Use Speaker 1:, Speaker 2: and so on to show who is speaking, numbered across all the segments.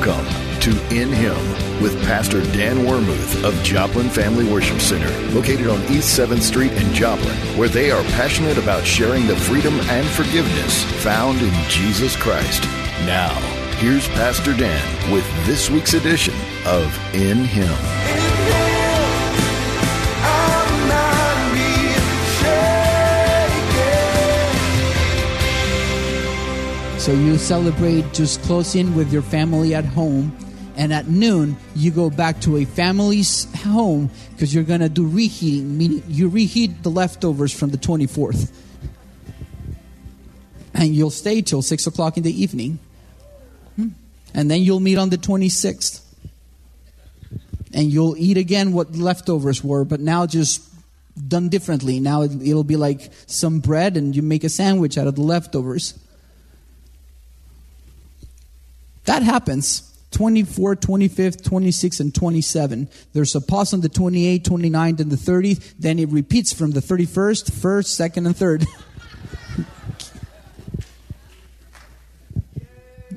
Speaker 1: Welcome to In Him with Pastor Dan Wermuth of Joplin Family Worship Center, located on East 7th Street in Joplin, where they are passionate about sharing the freedom and forgiveness found in Jesus Christ. Now, here's Pastor Dan with this week's edition of In Him.
Speaker 2: So you celebrate just close in with your family at home. And at noon, you go back to a family's home because you're going to do reheating, meaning you reheat the leftovers from the 24th. And you'll stay till 6 o'clock in the evening. Hmm. And then you'll meet on the 26th. And you'll eat again what leftovers were, but now just done differently. Now it'll be like some bread, and you make a sandwich out of the leftovers. That happens 24, 25th, 26th, and 27. There's a pause on the 28th, 29th, and the 30th. Then it repeats from the 31st, 1st, 2nd, and 3rd.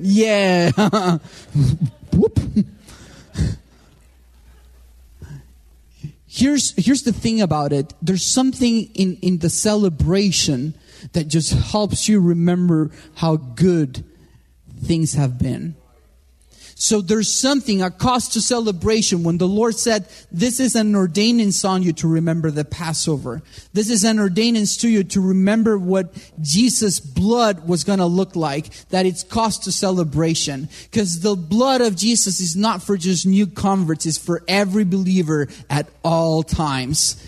Speaker 2: yeah. Whoop. Here's, here's the thing about it. There's something in, in the celebration that just helps you remember how good things have been. So there's something, a cost to celebration when the Lord said, this is an ordinance on you to remember the Passover. This is an ordinance to you to remember what Jesus' blood was going to look like, that it's cost to celebration. Because the blood of Jesus is not for just new converts, it's for every believer at all times.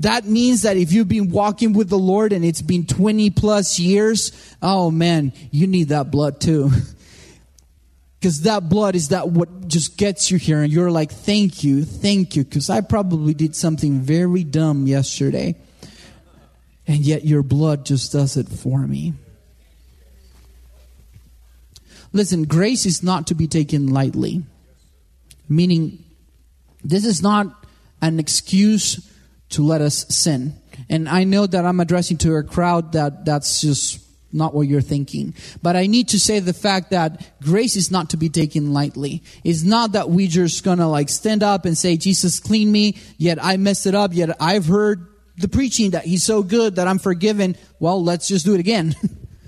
Speaker 2: That means that if you've been walking with the Lord and it's been 20 plus years, oh man, you need that blood too. Because that blood is that what just gets you here, and you're like, thank you, thank you, because I probably did something very dumb yesterday. And yet your blood just does it for me. Listen, grace is not to be taken lightly. Meaning, this is not an excuse to let us sin. And I know that I'm addressing to a crowd that that's just not what you're thinking. But I need to say the fact that grace is not to be taken lightly. It's not that we just gonna like stand up and say, Jesus clean me, yet I messed it up, yet I've heard the preaching that he's so good that I'm forgiven. Well, let's just do it again.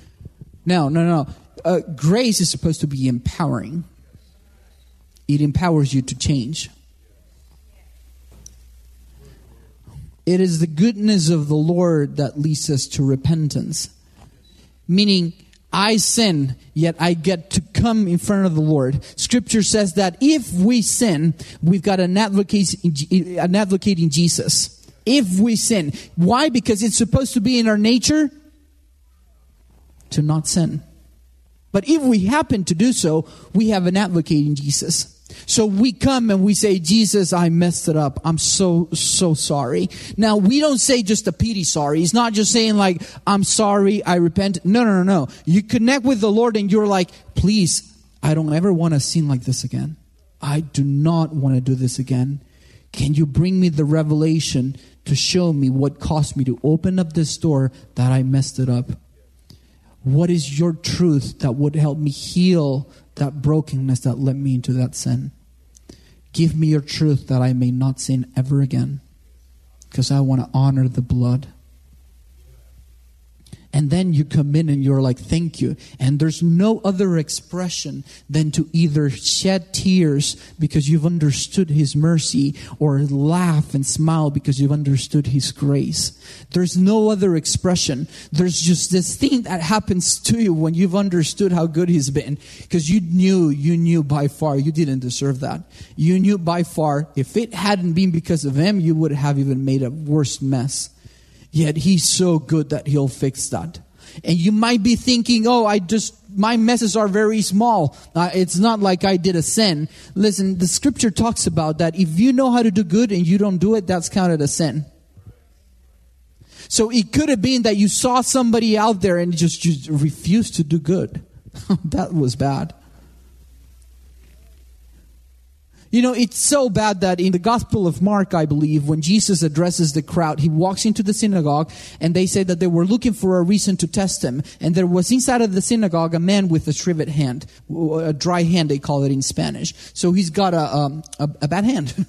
Speaker 2: no, no, no. Uh, grace is supposed to be empowering. It empowers you to change. It is the goodness of the Lord that leads us to repentance. Meaning, I sin, yet I get to come in front of the Lord. Scripture says that if we sin, we've got an advocate, an advocate in Jesus. If we sin. Why? Because it's supposed to be in our nature to not sin. But if we happen to do so, we have an advocate in Jesus. So we come and we say, Jesus, I messed it up. I'm so, so sorry. Now, we don't say just a pity sorry. He's not just saying like, I'm sorry, I repent. No, no, no, no. You connect with the Lord and you're like, please, I don't ever want to sin like this again. I do not want to do this again. Can you bring me the revelation to show me what caused me to open up this door that I messed it up? What is your truth that would help me heal that brokenness that led me into that sin. Give me your truth that I may not sin ever again because I want to honor the blood. And then you come in and you're like, thank you. And there's no other expression than to either shed tears because you've understood His mercy or laugh and smile because you've understood His grace. There's no other expression. There's just this thing that happens to you when you've understood how good He's been because you knew, you knew by far you didn't deserve that. You knew by far if it hadn't been because of Him, you would have even made a worse mess. Yet he's so good that he'll fix that. And you might be thinking, oh, I just, my messes are very small. Uh, it's not like I did a sin. Listen, the scripture talks about that. If you know how to do good and you don't do it, that's counted a sin. So it could have been that you saw somebody out there and just, just refused to do good. that was bad. You know, it's so bad that in the Gospel of Mark, I believe, when Jesus addresses the crowd, he walks into the synagogue and they say that they were looking for a reason to test him. And there was inside of the synagogue a man with a shriveled hand, a dry hand, they call it in Spanish. So he's got a, um, a, a bad hand.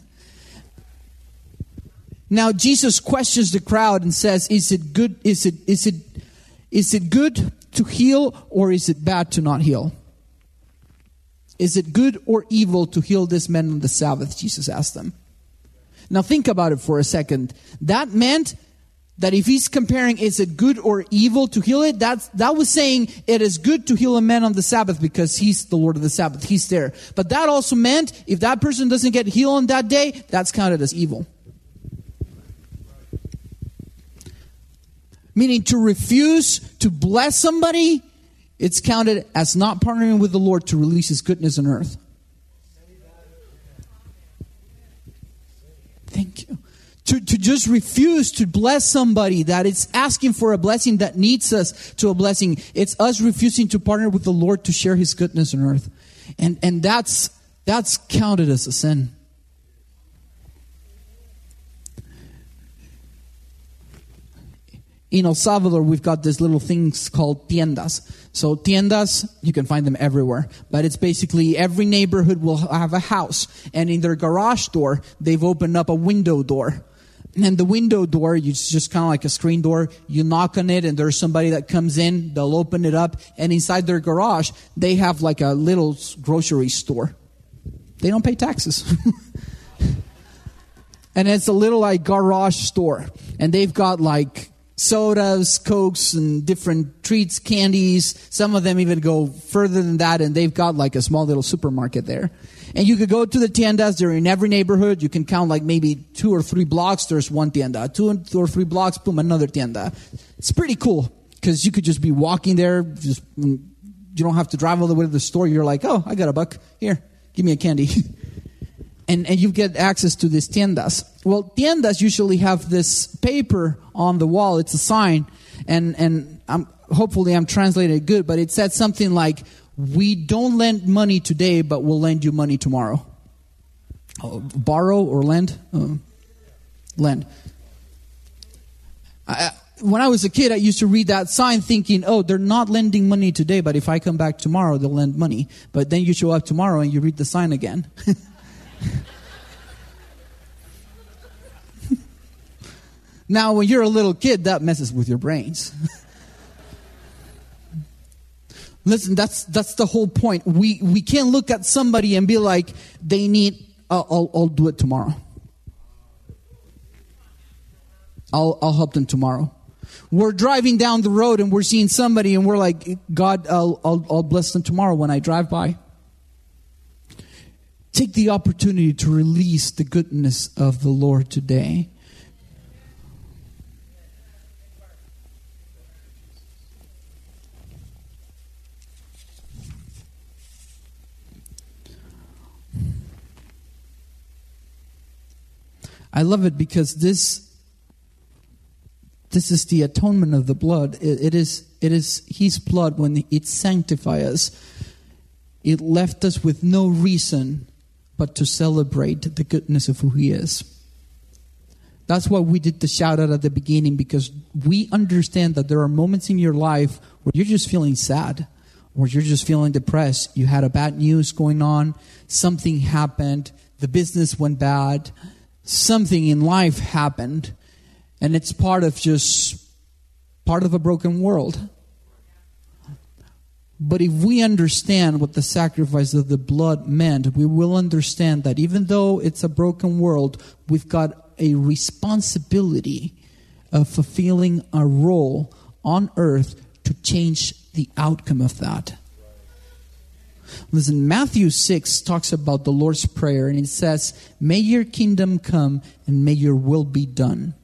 Speaker 2: now Jesus questions the crowd and says, is it good, is it, is it, is it good to heal or is it bad to not heal? Is it good or evil to heal this man on the Sabbath? Jesus asked them. Now think about it for a second. That meant that if he's comparing is it good or evil to heal it, that's, that was saying it is good to heal a man on the Sabbath because he's the Lord of the Sabbath. He's there. But that also meant if that person doesn't get healed on that day, that's counted as evil. Meaning to refuse to bless somebody it's counted as not partnering with the Lord to release His goodness on earth. Thank you. To, to just refuse to bless somebody that it's asking for a blessing that needs us to a blessing. It's us refusing to partner with the Lord to share His goodness on earth. And, and that's, that's counted as a sin. in El Salvador, we've got these little things called tiendas. So tiendas, you can find them everywhere. But it's basically every neighborhood will have a house. And in their garage door, they've opened up a window door. And the window door, it's just kind of like a screen door. You knock on it and there's somebody that comes in, they'll open it up. And inside their garage, they have like a little grocery store. They don't pay taxes. and it's a little like garage store. And they've got like sodas, cokes, and different treats, candies. Some of them even go further than that, and they've got like a small little supermarket there. And you could go to the tiendas. They're in every neighborhood. You can count like maybe two or three blocks. There's one tienda. Two or three blocks, boom, another tienda. It's pretty cool because you could just be walking there. Just you don't have to drive all the way to the store. You're like, oh, I got a buck. Here, give me a candy. and, and you get access to these tiendas. Well, tiendas usually have this paper on the wall. It's a sign, and and I'm, hopefully I'm translating it good, but it said something like, "We don't lend money today, but we'll lend you money tomorrow." Oh, borrow or lend? Uh, lend. I, when I was a kid, I used to read that sign thinking, oh, they're not lending money today, but if I come back tomorrow, they'll lend money. But then you show up tomorrow and you read the sign again. now, when you're a little kid, that messes with your brains. Listen, that's that's the whole point. We we can't look at somebody and be like, they need. Uh, I'll I'll do it tomorrow. I'll I'll help them tomorrow. We're driving down the road and we're seeing somebody and we're like, God, I'll I'll, I'll bless them tomorrow when I drive by. Take the opportunity to release the goodness of the Lord today. I love it because this this is the atonement of the blood. It, it is it is His blood when it sanctifies us. It left us with no reason but to celebrate the goodness of who He is. That's why we did the shout out at the beginning because we understand that there are moments in your life where you're just feeling sad or you're just feeling depressed. You had a bad news going on, something happened, the business went bad, something in life happened, and it's part of just part of a broken world. But if we understand what the sacrifice of the blood meant, we will understand that even though it's a broken world, we've got a responsibility of fulfilling a role on earth to change the outcome of that. Listen, Matthew 6 talks about the Lord's Prayer, and it says, May your kingdom come and may your will be done.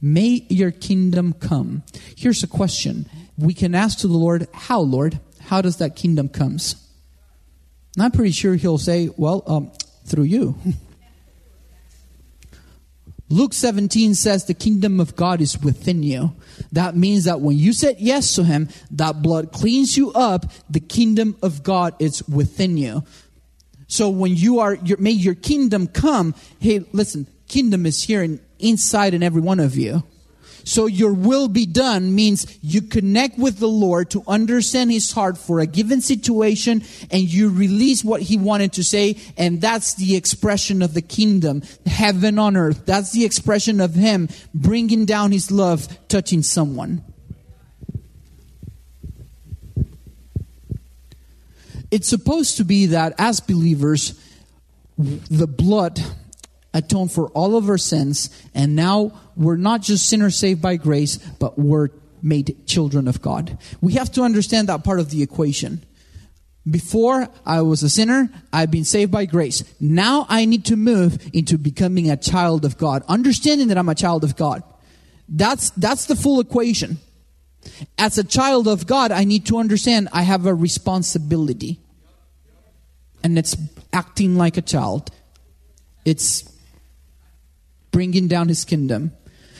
Speaker 2: May your kingdom come. Here's a question we can ask to the Lord, How, Lord? How does that kingdom comes? And I'm pretty sure he'll say, Well, um, through you. Luke 17 says the kingdom of God is within you. That means that when you said yes to him, that blood cleans you up. The kingdom of God is within you. So when you are, your, may your kingdom come. Hey, listen, kingdom is here in, inside in every one of you. So your will be done means you connect with the Lord to understand his heart for a given situation and you release what he wanted to say and that's the expression of the kingdom, heaven on earth. That's the expression of him bringing down his love, touching someone. It's supposed to be that as believers, the blood atoned for all of our sins, and now we're not just sinners saved by grace, but we're made children of God. We have to understand that part of the equation. Before I was a sinner, I've been saved by grace. Now I need to move into becoming a child of God, understanding that I'm a child of God. That's, that's the full equation. As a child of God, I need to understand I have a responsibility. And it's acting like a child. It's bringing down his kingdom.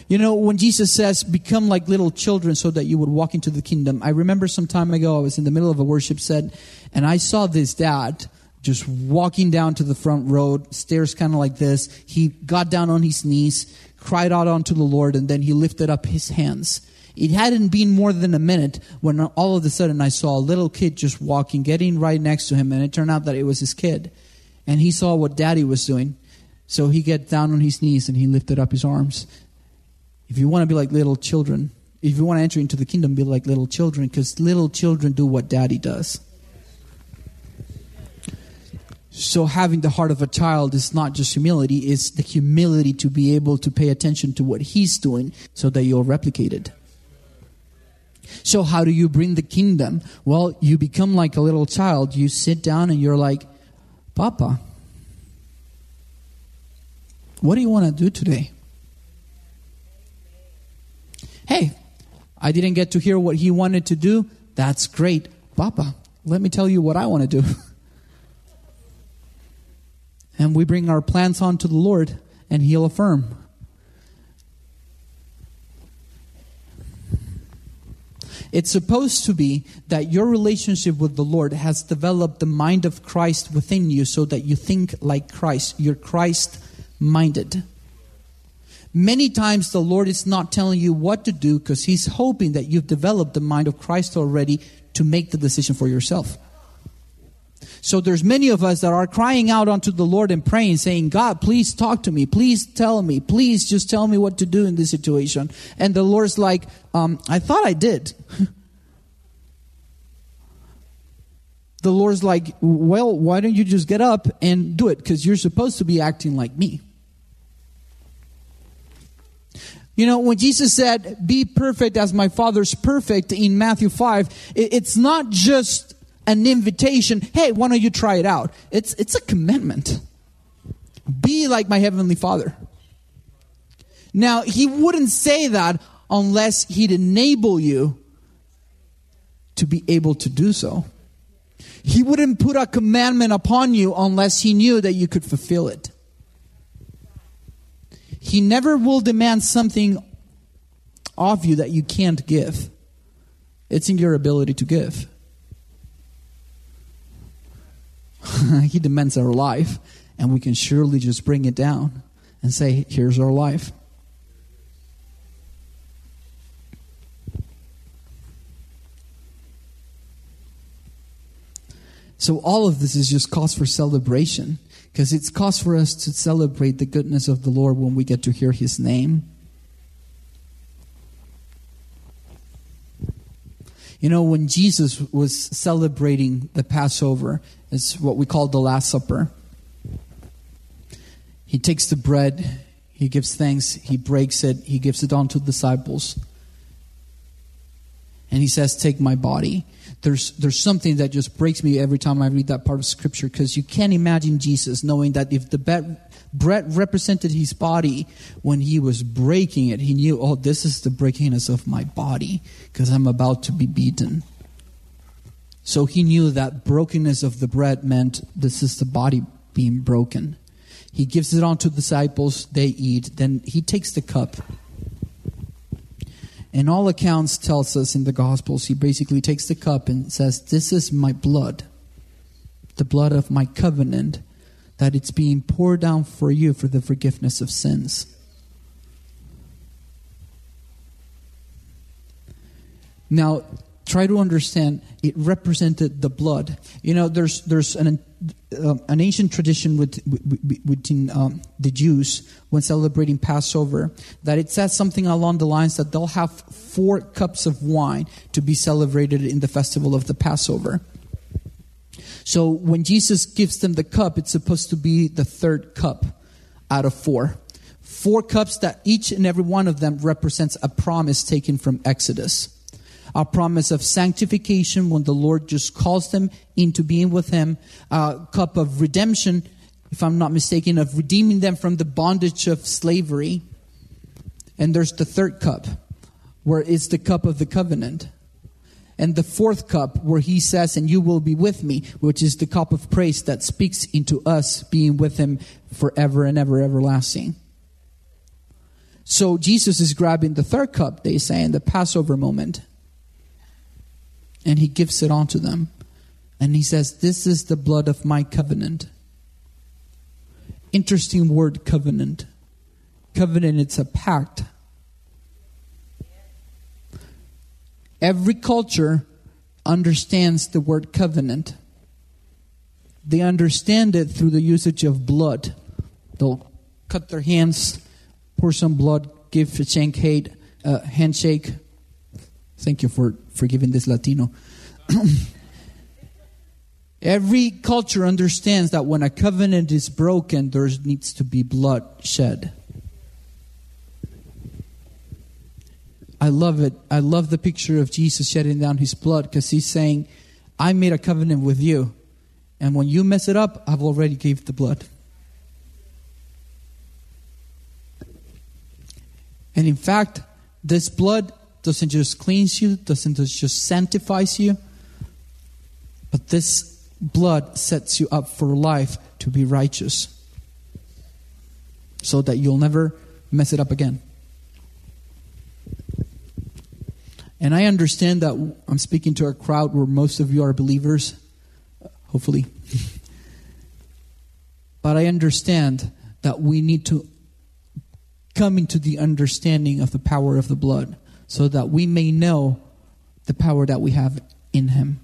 Speaker 2: You know, when Jesus says, become like little children so that you would walk into the kingdom, I remember some time ago, I was in the middle of a worship set, and I saw this dad just walking down to the front road, stairs kind of like this. He got down on his knees, cried out unto the Lord, and then he lifted up his hands. It hadn't been more than a minute when all of a sudden I saw a little kid just walking, getting right next to him, and it turned out that it was his kid. And he saw what daddy was doing. So he got down on his knees and he lifted up his arms. If you want to be like little children, if you want to enter into the kingdom, be like little children, because little children do what daddy does. So having the heart of a child is not just humility, it's the humility to be able to pay attention to what he's doing so that you'll replicate it. So how do you bring the kingdom? Well, you become like a little child. You sit down and you're like, Papa, what do you want to do today? Hey, I didn't get to hear what he wanted to do. That's great. Papa, let me tell you what I want to do. and we bring our plans on to the Lord, and he'll affirm. It's supposed to be that your relationship with the Lord has developed the mind of Christ within you so that you think like Christ. You're Christ minded. Many times the Lord is not telling you what to do because He's hoping that you've developed the mind of Christ already to make the decision for yourself. So there's many of us that are crying out unto the Lord and praying, saying, God, please talk to me. Please tell me. Please just tell me what to do in this situation. And the Lord's like, um, I thought I did. the Lord's like, well, why don't you just get up and do it? Because you're supposed to be acting like me. You know, when Jesus said, be perfect as my Father's perfect in Matthew 5, it's not just an invitation, hey, why don't you try it out? It's, it's a commandment. Be like my Heavenly Father. Now, He wouldn't say that unless He'd enable you to be able to do so. He wouldn't put a commandment upon you unless He knew that you could fulfill it. He never will demand something of you that you can't give. It's in your ability to give. he demands our life, and we can surely just bring it down and say, Here's our life. So, all of this is just cause for celebration because it's cause for us to celebrate the goodness of the Lord when we get to hear His name. You know, when Jesus was celebrating the Passover, it's what we call the Last Supper. He takes the bread, he gives thanks, he breaks it, he gives it on to the disciples. And he says, Take my body there's there's something that just breaks me every time I read that part of scripture because you can't imagine Jesus knowing that if the bread represented his body when he was breaking it, he knew, oh, this is the breakingness of my body because I'm about to be beaten. So he knew that brokenness of the bread meant this is the body being broken. He gives it on to the disciples, they eat, then he takes the cup and all accounts tells us in the gospels he basically takes the cup and says this is my blood the blood of my covenant, that it's being poured down for you for the forgiveness of sins. Now, try to understand it represented the blood. You know there's there's an uh, an ancient tradition with, within um, the jews when celebrating passover that it says something along the lines that they'll have four cups of wine to be celebrated in the festival of the passover. So when jesus gives them the cup it's supposed to be the third cup out of four. Four cups that each and every one of them represents a promise taken from exodus a promise of sanctification when the Lord just calls them into being with Him, a cup of redemption, if I'm not mistaken, of redeeming them from the bondage of slavery. And there's the third cup, where it's the cup of the covenant. And the fourth cup, where he says, And you will be with me, which is the cup of praise that speaks into us being with him forever and ever, everlasting. So Jesus is grabbing the third cup, they say, in the Passover moment and he gives it onto them. And he says, This is the blood of my covenant. Interesting word, covenant. Covenant, it's a pact. Every culture understands the word covenant. They understand it through the usage of blood. They'll cut their hands, pour some blood, give a handshake, uh, handshake Thank you for forgiving this Latino. Every culture understands that when a covenant is broken, there needs to be blood shed. I love it. I love the picture of Jesus shedding down his blood because he's saying, I made a covenant with you. And when you mess it up, I've already gave the blood. And in fact, this blood doesn't just cleanse you, doesn't just sanctifies you, but this blood sets you up for life to be righteous so that you'll never mess it up again. And I understand that I'm speaking to a crowd where most of you are believers, hopefully. but I understand that we need to come into the understanding of the power of the blood so that we may know the power that we have in Him.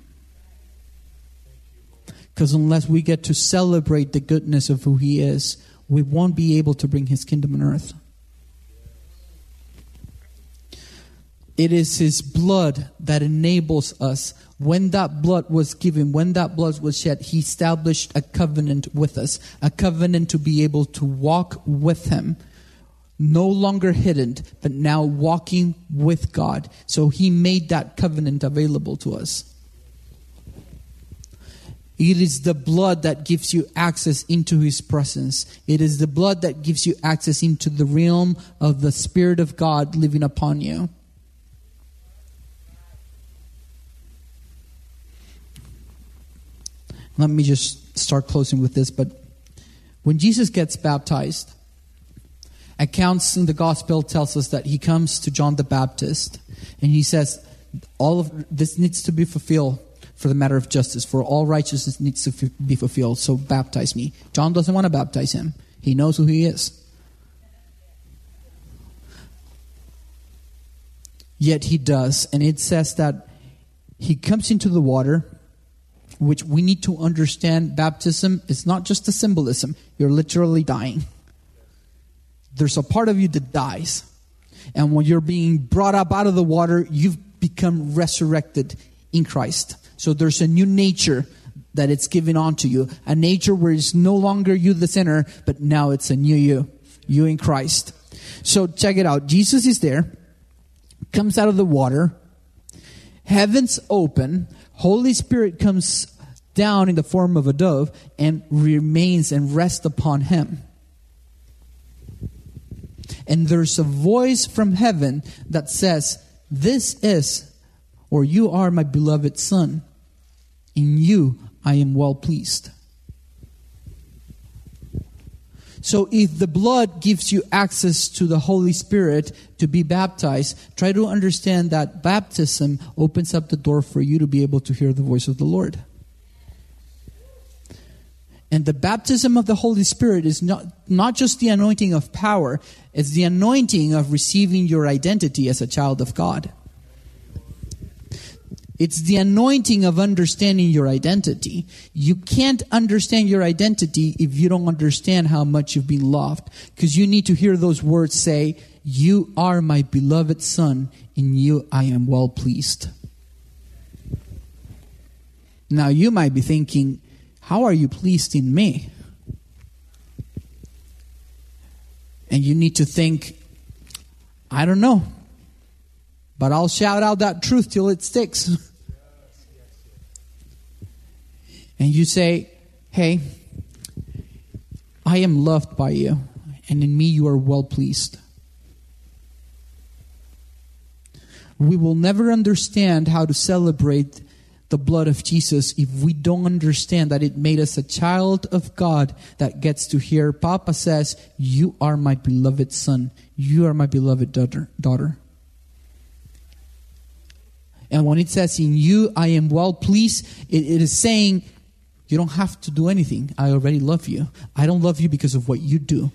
Speaker 2: Because unless we get to celebrate the goodness of who He is, we won't be able to bring His kingdom on earth. It is His blood that enables us. When that blood was given, when that blood was shed, He established a covenant with us, a covenant to be able to walk with Him no longer hidden, but now walking with God. So he made that covenant available to us. It is the blood that gives you access into his presence. It is the blood that gives you access into the realm of the Spirit of God living upon you. Let me just start closing with this. But when Jesus gets baptized, accounts in the gospel tells us that he comes to John the Baptist and he says, all of this needs to be fulfilled for the matter of justice, for all righteousness needs to be fulfilled. So baptize me. John doesn't want to baptize him. He knows who he is. Yet he does. And it says that he comes into the water, which we need to understand baptism is not just a symbolism. You're literally dying there's a part of you that dies. And when you're being brought up out of the water, you've become resurrected in Christ. So there's a new nature that it's given onto you. A nature where it's no longer you the sinner, but now it's a new you. You in Christ. So check it out. Jesus is there, comes out of the water, heavens open, Holy Spirit comes down in the form of a dove and remains and rests upon him and there's a voice from heaven that says, This is, or you are my beloved Son. In you I am well pleased. So, if the blood gives you access to the Holy Spirit to be baptized, try to understand that baptism opens up the door for you to be able to hear the voice of the Lord. And the baptism of the Holy Spirit is not, not just the anointing of power, it's the anointing of receiving your identity as a child of God. It's the anointing of understanding your identity. You can't understand your identity if you don't understand how much you've been loved. Because you need to hear those words say, You are my beloved Son, in you I am well pleased. Now you might be thinking, How are you pleased in me? And you need to think, I don't know. But I'll shout out that truth till it sticks. and you say, Hey, I am loved by you, and in me you are well pleased. We will never understand how to celebrate the blood of Jesus if we don't understand that it made us a child of God that gets to hear Papa says, You are my beloved son. You are my beloved daughter. daughter. And when it says, In you I am well pleased, it, it is saying, You don't have to do anything. I already love you. I don't love you because of what you do.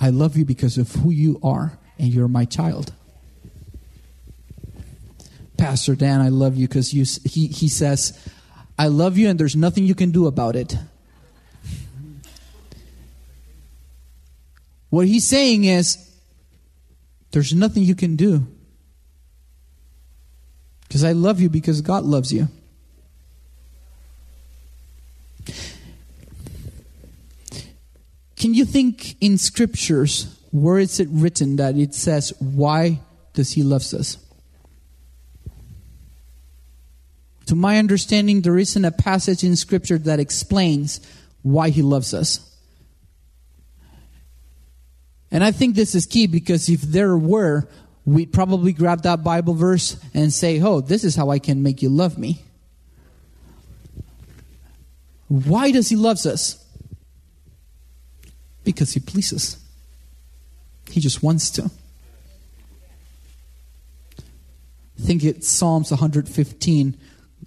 Speaker 2: I love you because of who you are, and you're my child. Pastor Dan, I love you because you, he, he says, I love you and there's nothing you can do about it. What he's saying is, there's nothing you can do. Because I love you because God loves you. Can you think in scriptures where is it written that it says, Why does he love us? To my understanding, there isn't a passage in Scripture that explains why He loves us. And I think this is key because if there were, we'd probably grab that Bible verse and say, Oh, this is how I can make you love me. Why does He loves us? Because He pleases. He just wants to. I think it's Psalms 115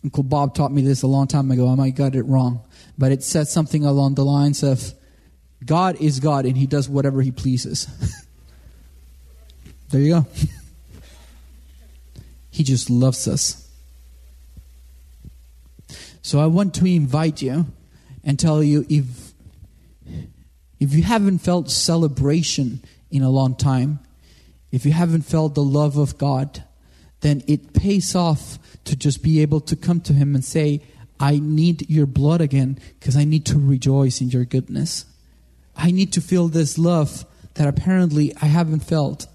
Speaker 2: Uncle Bob taught me this a long time ago. I might got it wrong. But it said something along the lines of God is God and he does whatever he pleases. there you go. he just loves us. So I want to invite you and tell you if if you haven't felt celebration in a long time, if you haven't felt the love of God, then it pays off to just be able to come to Him and say, I need your blood again because I need to rejoice in your goodness. I need to feel this love that apparently I haven't felt.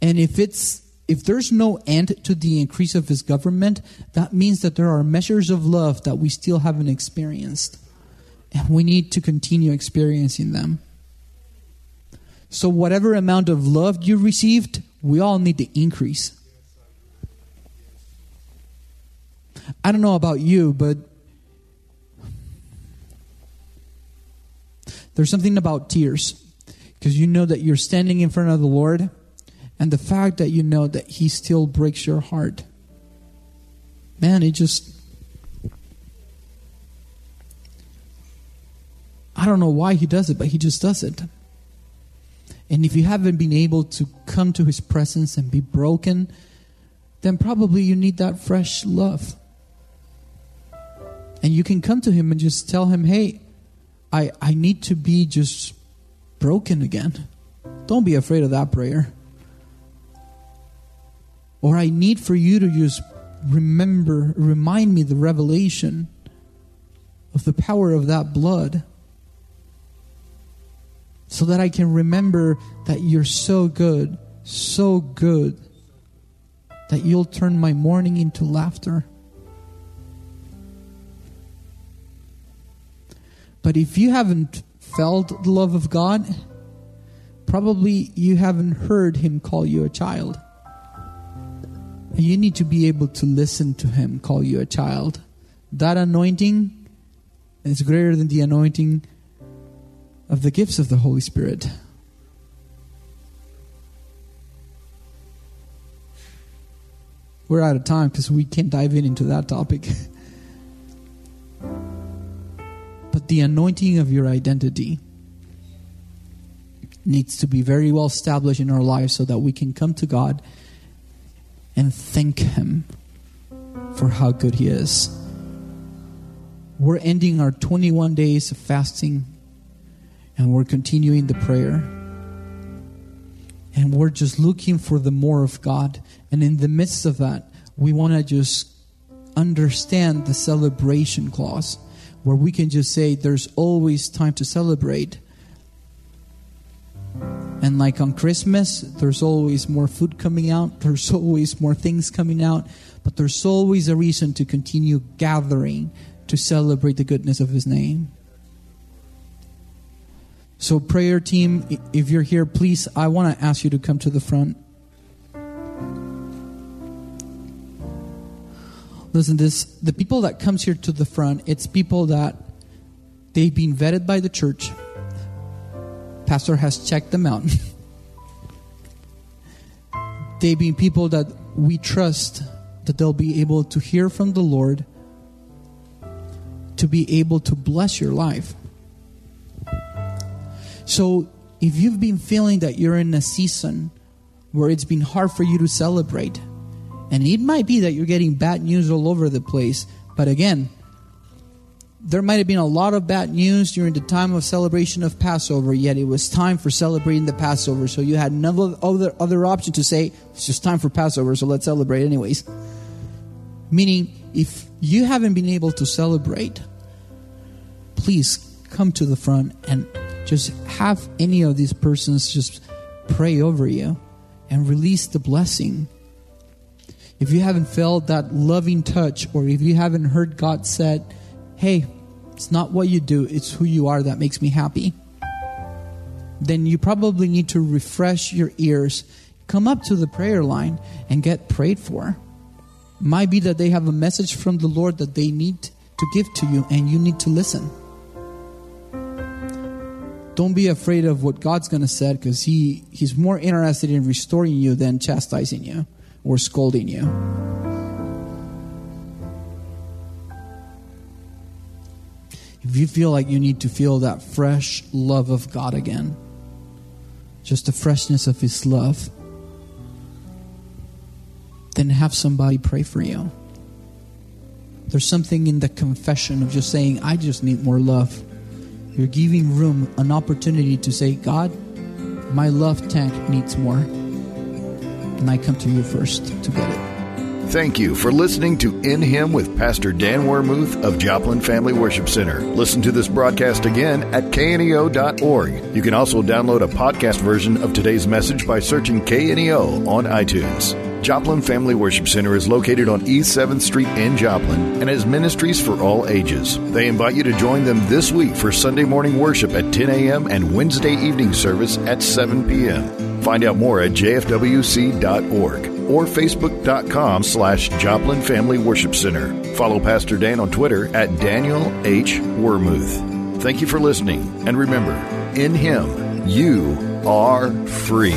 Speaker 2: And if it's if there's no end to the increase of his government, that means that there are measures of love that we still haven't experienced. And we need to continue experiencing them. So, whatever amount of love you received, we all need to increase. I don't know about you, but there's something about tears because you know that you're standing in front of the Lord and the fact that you know that He still breaks your heart. Man, it just. I don't know why He does it, but He just does it. And if you haven't been able to come to His presence and be broken, then probably you need that fresh love. And you can come to him and just tell him, hey, I, I need to be just broken again. Don't be afraid of that prayer. Or I need for you to just remember, remind me the revelation of the power of that blood so that I can remember that you're so good, so good, that you'll turn my mourning into laughter. But if you haven't felt the love of God, probably you haven't heard Him call you a child. You need to be able to listen to Him call you a child. That anointing is greater than the anointing of the gifts of the Holy Spirit. We're out of time because we can't dive in into that topic. But the anointing of your identity needs to be very well established in our lives so that we can come to God and thank Him for how good He is. We're ending our 21 days of fasting and we're continuing the prayer. And we're just looking for the more of God. And in the midst of that, we want to just understand the celebration clause where we can just say there's always time to celebrate. And like on Christmas, there's always more food coming out, there's always more things coming out, but there's always a reason to continue gathering to celebrate the goodness of His name. So, prayer team, if you're here, please, I want to ask you to come to the front. Listen, this the people that comes here to the front, it's people that they've been vetted by the church. Pastor has checked them out. they've been people that we trust that they'll be able to hear from the Lord to be able to bless your life. So, if you've been feeling that you're in a season where it's been hard for you to celebrate, and it might be that you're getting bad news all over the place. But again, there might have been a lot of bad news during the time of celebration of Passover, yet it was time for celebrating the Passover. So you had no other, other option to say, it's just time for Passover, so let's celebrate anyways. Meaning, if you haven't been able to celebrate, please come to the front and just have any of these persons just pray over you and release the blessing if you haven't felt that loving touch, or if you haven't heard God said, hey, it's not what you do, it's who you are that makes me happy, then you probably need to refresh your ears, come up to the prayer line, and get prayed for. Might be that they have a message from the Lord that they need to give to you, and you need to listen. Don't be afraid of what God's going to say because he, He's more interested in restoring you than chastising you or scolding you. If you feel like you need to feel that fresh love of God again, just the freshness of His love, then have somebody pray for you. There's something in the confession of just saying, I just need more love. You're giving room, an opportunity to say, God, my love tank needs more and I come to you first to get it.
Speaker 1: Thank you for listening to In Him with Pastor Dan Wermuth of Joplin Family Worship Center. Listen to this broadcast again at kneo.org. You can also download a podcast version of today's message by searching KNEO on iTunes. Joplin Family Worship Center is located on East 7th Street in Joplin and has ministries for all ages. They invite you to join them this week for Sunday morning worship at 10 a.m. and Wednesday evening service at 7 p.m. Find out more at jfwc.org or facebook.com slash Joplin Family Worship Center. Follow Pastor Dan on Twitter at Daniel H. Wermuth. Thank you for listening, and remember, in Him, you are free.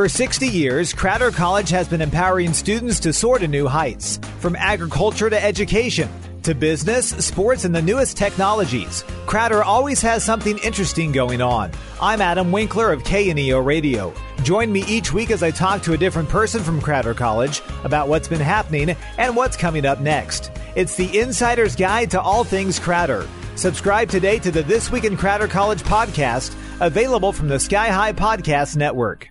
Speaker 3: For 60 years, Crowder College has been empowering students to soar to new heights, from agriculture to education, to business, sports, and the newest technologies. Crowder always has something interesting going on. I'm Adam Winkler of KNEO Radio. Join me each week as I talk to a different person from Crowder College about what's been happening and what's coming up next. It's the Insider's Guide to All Things Crowder. Subscribe today to the This Week in Crowder College podcast, available from the Sky High Podcast Network.